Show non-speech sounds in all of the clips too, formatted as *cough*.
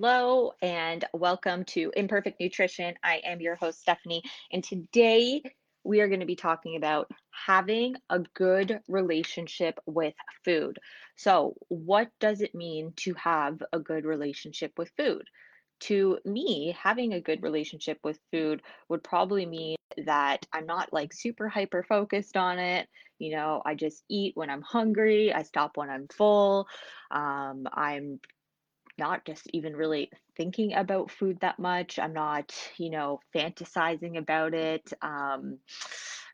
Hello and welcome to Imperfect Nutrition. I am your host, Stephanie, and today we are going to be talking about having a good relationship with food. So, what does it mean to have a good relationship with food? To me, having a good relationship with food would probably mean that I'm not like super hyper focused on it. You know, I just eat when I'm hungry, I stop when I'm full. Um, I'm not just even really thinking about food that much. I'm not, you know, fantasizing about it. Um,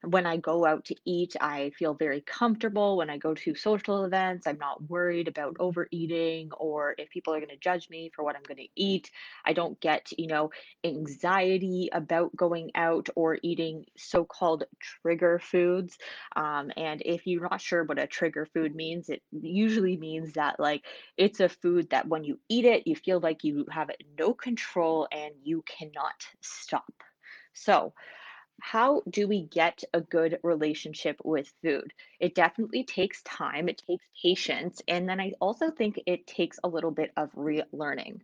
when I go out to eat, I feel very comfortable. When I go to social events, I'm not worried about overeating or if people are going to judge me for what I'm going to eat. I don't get, you know, anxiety about going out or eating so called trigger foods. Um, and if you're not sure what a trigger food means, it usually means that, like, it's a food that when you eat it, you feel like you have no control and you cannot stop. So, how do we get a good relationship with food? It definitely takes time, it takes patience, and then I also think it takes a little bit of relearning.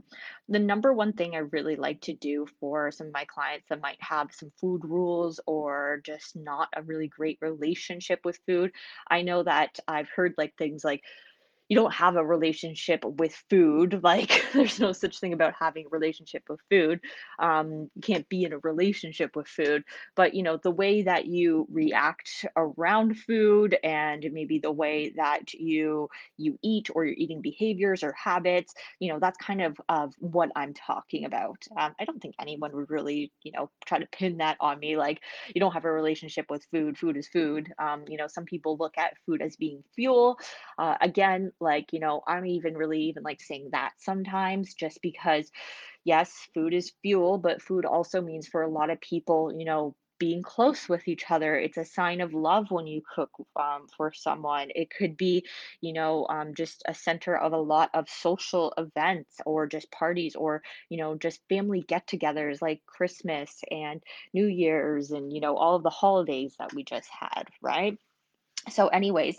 The number one thing I really like to do for some of my clients that might have some food rules or just not a really great relationship with food, I know that I've heard like things like, you don't have a relationship with food. *laughs* Like, there's no such thing about having a relationship with food. Um, you can't be in a relationship with food, but you know, the way that you react around food and maybe the way that you you eat or your eating behaviors or habits, you know, that's kind of of what I'm talking about. Um, I don't think anyone would really, you know, try to pin that on me. Like, you don't have a relationship with food. Food is food. Um, you know, some people look at food as being fuel. Uh, again, like, you know, I'm even really even like saying that sometimes just because, yes, food is fuel, but food also means for a lot of people, you know, being close with each other. It's a sign of love when you cook um, for someone. It could be, you know, um, just a center of a lot of social events or just parties or, you know, just family get togethers like Christmas and New Year's and, you know, all of the holidays that we just had, right? So anyways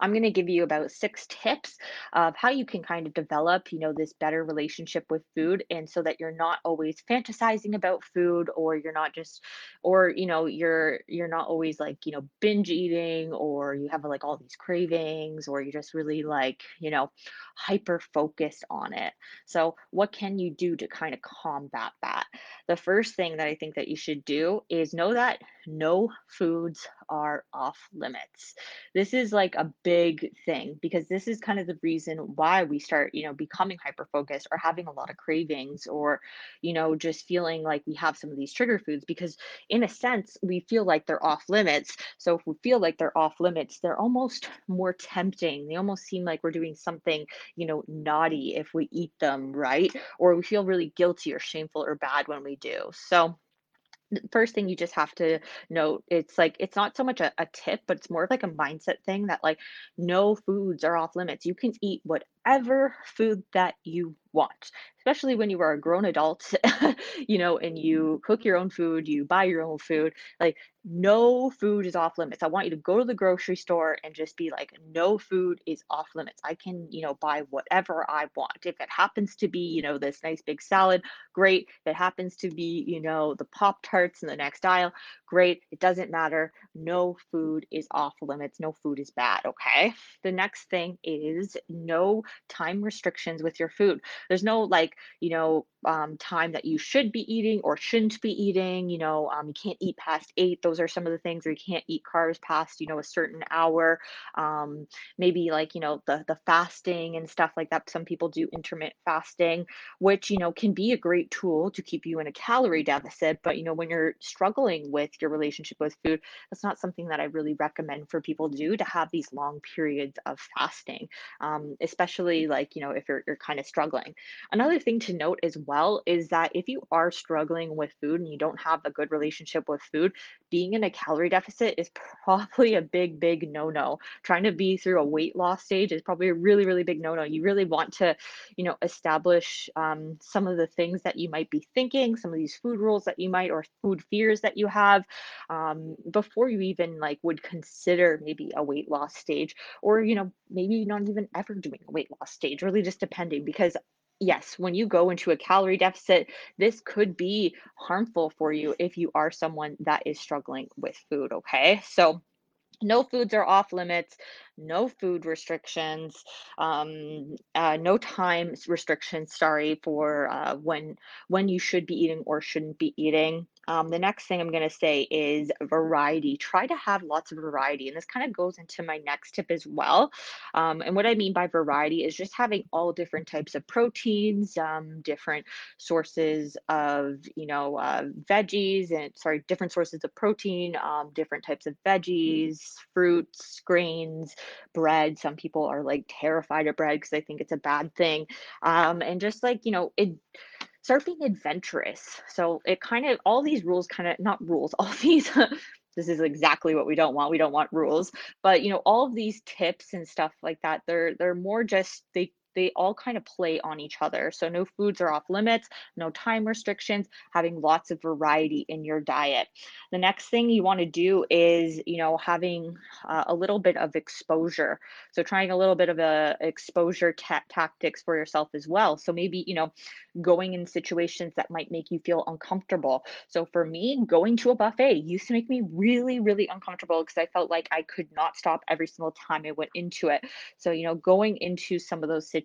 i'm going to give you about six tips of how you can kind of develop you know this better relationship with food and so that you're not always fantasizing about food or you're not just or you know you're you're not always like you know binge eating or you have like all these cravings or you're just really like you know hyper focused on it. So what can you do to kind of combat that? The first thing that i think that you should do is know that no foods are off limits this is like a big thing because this is kind of the reason why we start, you know, becoming hyper focused or having a lot of cravings or, you know, just feeling like we have some of these trigger foods because in a sense we feel like they're off limits. So if we feel like they're off limits, they're almost more tempting. They almost seem like we're doing something, you know, naughty if we eat them, right? Or we feel really guilty or shameful or bad when we do. So first thing you just have to note it's like it's not so much a, a tip but it's more of like a mindset thing that like no foods are off limits. You can eat whatever food that you want especially when you are a grown adult *laughs* you know and mm-hmm. you cook your own food you buy your own food like no food is off limits. I want you to go to the grocery store and just be like no food is off limits. I can you know buy whatever i want. If it happens to be you know this nice big salad great. If it happens to be you know the pop tarts in the next aisle great it doesn't matter no food is off limits no food is bad okay? The next thing is no time restrictions with your food. There's no like you know um, time that you should be eating or shouldn't be eating you know um, you can't eat past eight. Those are some of the things or you can't eat carbs past you know a certain hour. Um, maybe like you know the the fasting and stuff like that. Some people do intermittent fasting which you know can be a great tool to keep you in a calorie deficit but you know when you're struggling with your relationship with food that's not something that i really recommend for people to do to have these long periods of fasting um, especially like, you know, if you're, you're kind of struggling. Another thing to note as well is that if you are struggling with food and you don't have a good relationship with food, being in a calorie deficit is probably a big, big no no. Trying to be through a weight loss stage is probably a really, really big no no. You really want to, you know, establish um, some of the things that you might be thinking, some of these food rules that you might, or food fears that you have um, before you even like would consider maybe a weight loss stage or you know maybe not even ever doing a weight loss stage really just depending because yes when you go into a calorie deficit this could be harmful for you if you are someone that is struggling with food okay? So no foods are off limits no food restrictions um, uh, no time restrictions sorry for uh, when when you should be eating or shouldn't be eating um, the next thing I'm going to say is variety. Try to have lots of variety. And this kind of goes into my next tip as well. Um, and what I mean by variety is just having all different types of proteins, um, different sources of, you know, uh, veggies and sorry, different sources of protein, um, different types of veggies, fruits, grains, bread. Some people are like terrified of bread because they think it's a bad thing. Um, and just like, you know, it, start being adventurous. So it kind of all these rules kind of not rules, *laughs* all these this is exactly what we don't want. We don't want rules. But you know, all of these tips and stuff like that, they're they're more just they they all kind of play on each other. So no foods are off limits, no time restrictions, having lots of variety in your diet. The next thing you want to do is, you know, having uh, a little bit of exposure. So trying a little bit of a exposure ta- tactics for yourself as well. So maybe, you know, going in situations that might make you feel uncomfortable. So for me, going to a buffet used to make me really, really uncomfortable because I felt like I could not stop every single time I went into it. So, you know, going into some of those situations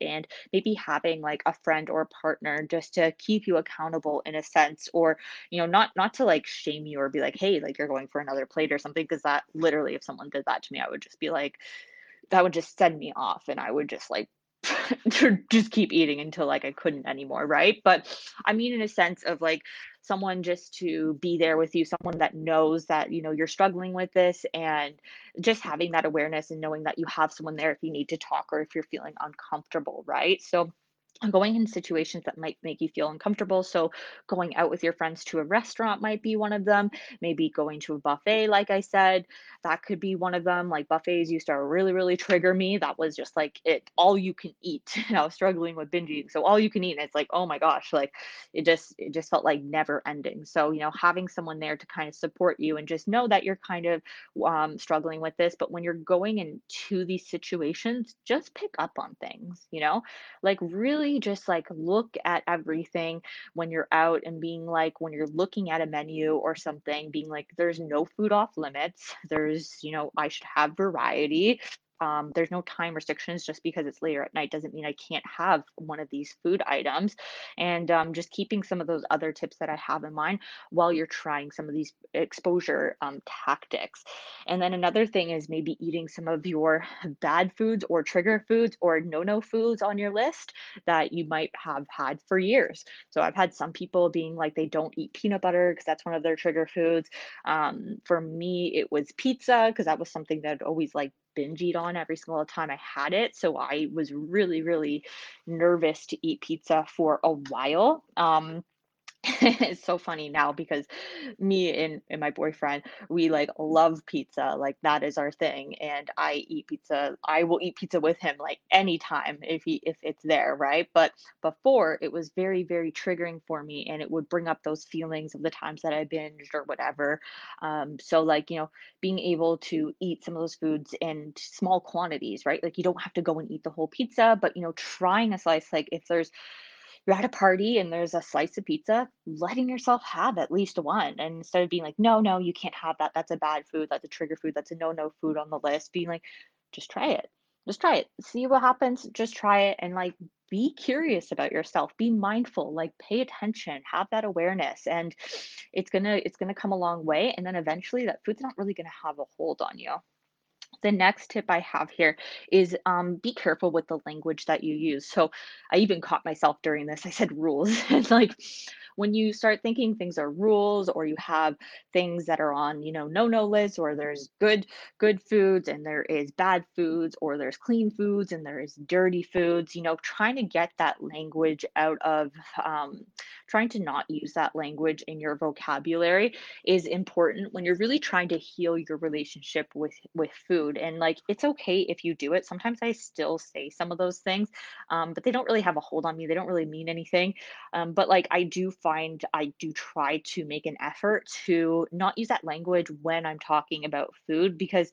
and maybe having like a friend or a partner just to keep you accountable in a sense, or, you know, not not to like shame you or be like, hey, like you're going for another plate or something, because that literally, if someone did that to me, I would just be like, that would just send me off and I would just like *laughs* just keep eating until like I couldn't anymore, right? But I mean in a sense of like someone just to be there with you, someone that knows that you know you're struggling with this and just having that awareness and knowing that you have someone there if you need to talk or if you're feeling uncomfortable, right? So going in situations that might make you feel uncomfortable. So, going out with your friends to a restaurant might be one of them. Maybe going to a buffet, like I said, that could be one of them. Like buffets used to really, really trigger me. That was just like it all you can eat. *laughs* And I was struggling with binge eating. So, all you can eat, and it's like, oh my gosh, like it just, it just felt like never ending. So, you know, having someone there to kind of support you and just know that you're kind of um, struggling with this. But when you're going into these situations, just pick up on things, you know, like really really just like look at everything when you're out and being like, when you're looking at a menu or something, being like, there's no food off limits. There's, you know, I should have variety um, there's no time restrictions just because it's later at night doesn't mean I can't have one of these food items. And um, just keeping some of those other tips that I have in mind while you're trying some of these exposure um, tactics. And then another thing is maybe eating some of your bad foods or trigger foods or no no foods on your list that you might have had for years. So I've had some people being like they don't eat peanut butter because that's one of their trigger foods. Um, for me, it was pizza because that was something that I'd always like binge eat on every single time I had it. So I was really, really nervous to eat pizza for a while. Um, *laughs* it's so funny now because me and, and my boyfriend we like love pizza like that is our thing and i eat pizza i will eat pizza with him like anytime if he if it's there right? But before it was very very triggering for me and it would bring up those feelings of the times that i binged or whatever. Um so like you know being able to eat some of those foods in small quantities right? Like you don't have to go and eat the whole pizza but you know trying a slice like if there's you're at a party and there's a slice of pizza, letting yourself have at least one. And instead of being like, no, no, you can't have that. That's a bad food. That's a trigger food. That's a no no food on the list. Being like, just try it. Just try it. See what happens. Just try it and like be curious about yourself. Be mindful, like pay attention, have that awareness. And it's gonna it's gonna come a long way. And then eventually that food's not really gonna have a hold on you the next tip I have here is um, be careful with the language that you use. So I even caught myself during this. I said rules. *laughs* it's like when you start thinking things are rules or you have things that are on, you know, no-no lists or there's good good foods and there is bad foods or there's clean foods and there is dirty foods, you know, trying to get that language out of um, trying to not use that language in your vocabulary is important when you're really trying to heal your relationship with with food. And like it's okay if you do it. Sometimes i still say some of those things um, but they don't really have a hold on me. They don't really mean anything. Um, but like i do find i do try to make an effort to not use that language when i'm talking about food because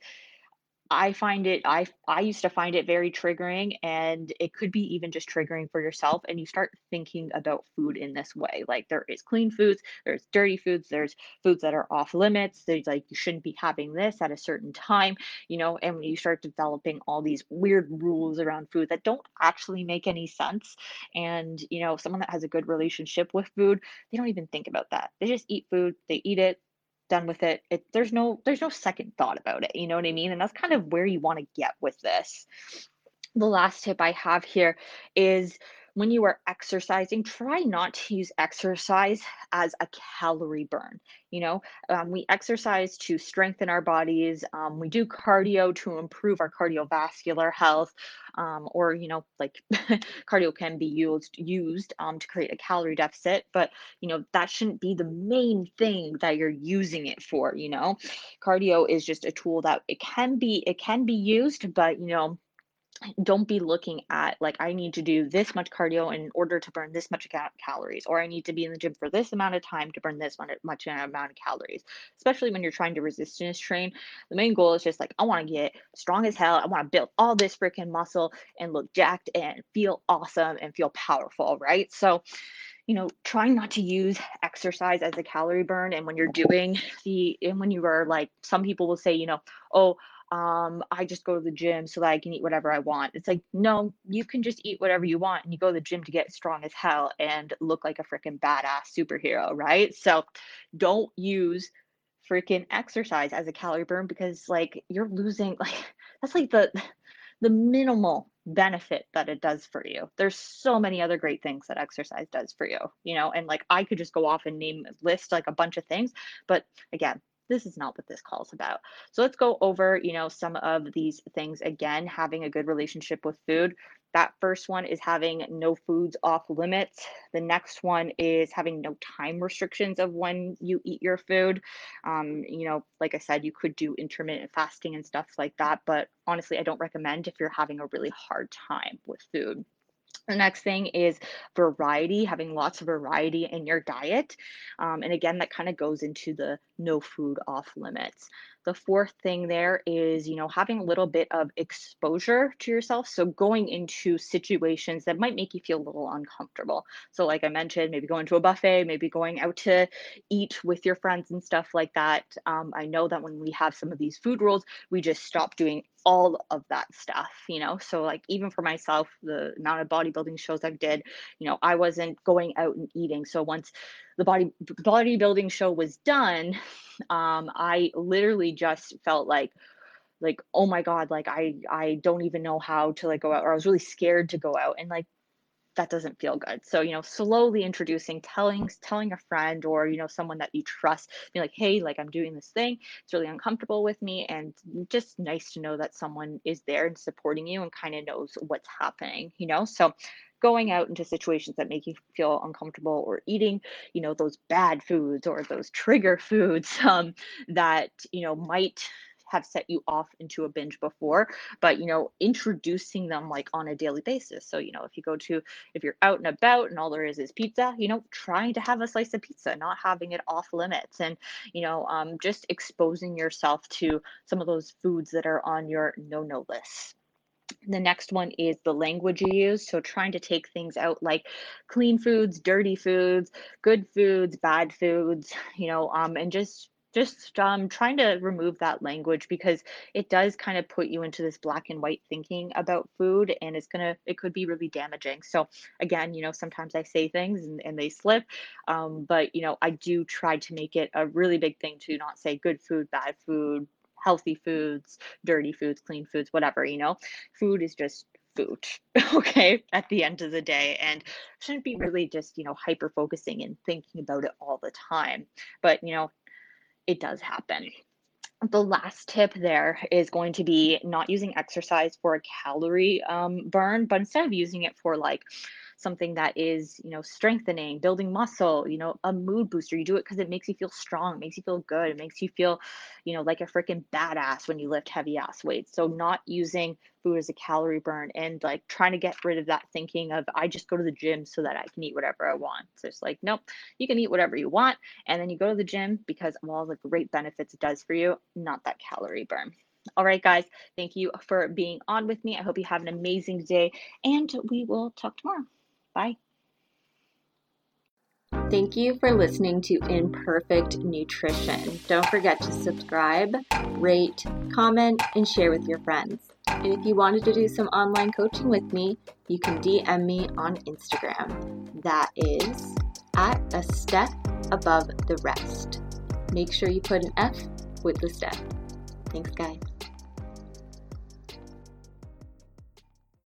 I find it I I used to find it very triggering and it could be even just triggering for yourself and you start thinking about food in this way. Like there is clean foods, there's dirty foods, there's foods that are off limits. There's like you shouldn't be having this at a certain time, you know, and when you start developing all these weird rules around food that don't actually make any sense and you know, someone that has a good relationship with food, they don't even think about that. They just eat food, they eat it, done with it. It there's no there's no second thought about it. You know what I mean? And that's kind of where you want to get with this. The last tip I have here is when you are exercising, try not to use exercise as a calorie burn. You know, um, we exercise to strengthen our bodies. Um, we do cardio to improve our cardiovascular health, um, or you know, like *laughs* cardio can be used used um, to create a calorie deficit. But you know, that shouldn't be the main thing that you're using it for. You know, cardio is just a tool that it can be it can be used, but you know don't be looking at like I need to do this much cardio in order to burn this much ca- calories, or I need to be in the gym for this amount of time to burn this much amount of calories. Especially when you're trying to resistance train, the main goal is just like I want to get strong as hell. I want to build all this freaking muscle and look jacked and feel awesome and feel powerful, right? So you know, trying not to use exercise as a calorie burn. And when you're doing the, and when you are like, some people will say, you know, oh, um, I just go to the gym so that I can eat whatever I want. It's like, no, you can just eat whatever you want and you go to the gym to get strong as hell and look like a freaking badass superhero, right? So don't use freaking exercise as a calorie burn because like you're losing *laughs* like that's like the the minimal benefit that it does for you. There's so many other great things that exercise does for you, you know, and like I could just go off and name list like a bunch of things, but again, this is not what this call is about. So let's go over, you know, some of these things again, having a good relationship with food. That first one is having no foods off limits. The next one is having no time restrictions of when you eat your food. Um, you know, like I said, you could do intermittent fasting and stuff like that, but honestly, I don't recommend if you're having a really hard time with food. The next thing is variety, having lots of variety in your diet. Um, and again, that kind of goes into the no food off limits. The fourth thing there is, you know, having a little bit of exposure to yourself. So going into situations that might make you feel a little uncomfortable. So, like I mentioned, maybe going to a buffet, maybe going out to eat with your friends and stuff like that. Um, I know that when we have some of these food rules, we just stop doing all of that stuff, you know. So, like, even for myself, the amount of bodybuilding shows I've did, you know, I wasn't going out and eating. So once the body bodybuilding show was done, um, I literally just felt like like oh my god like i i don't even know how to like go out or i was really scared to go out and like that doesn't feel good. So you know slowly introducing telling telling a friend or you know someone that you trust be like hey like i'm doing this thing. It's really uncomfortable with me and just nice to know that someone is there and supporting you and kind of knows what's happening you know? So going out into situations that make you feel uncomfortable or eating you know those bad foods or those trigger foods *laughs* um, that you know might have set you off into a binge before but you know introducing them like on a daily basis. So you know if you go to if you're out and about and all there is is pizza you know trying to have a slice of pizza not having it off limits and you know um, just exposing yourself to some of those foods that are on your no no list the next one is the language you use. So trying to take things out like clean foods, dirty foods, good foods, bad foods, *laughs* you know, um, and just just um, trying to remove that language because it does kind of put you into this black and white thinking about food and it's gonna it could be really damaging so again you know sometimes i say things and, and they slip um, but you know i do try to make it a really big thing to not say good food bad food healthy foods, dirty foods, clean foods, whatever, you know. Food is just food, *laughs* okay, at the end of the day, and shouldn't be really just, you know, hyper focusing and thinking about it all the time. But, you know, it does happen. The last tip there is going to be not using exercise for a calorie um, burn, but instead of using it for like something that is, you know, strengthening, building muscle, you know, a mood booster. You do it because it makes you feel strong, makes you feel good, it makes you feel, you know, like a freaking badass when you lift heavy ass weights. So not using food as a calorie burn and like trying to get rid of that thinking of I just go to the gym so that I can eat whatever I want. So it's like, nope, you can eat whatever you want. And then you go to the gym because of all the great benefits it does for you, not that calorie burn. All right, guys, thank you for being on with me. I hope you have an amazing day, and we will talk tomorrow. Bye. Thank you for listening to Imperfect Nutrition. Don't forget to subscribe, rate, comment, and share with your friends. And if you wanted to do some online coaching with me, you can DM me on Instagram. That is at a step above the rest. Make sure you put an F with the step. Thanks, guys.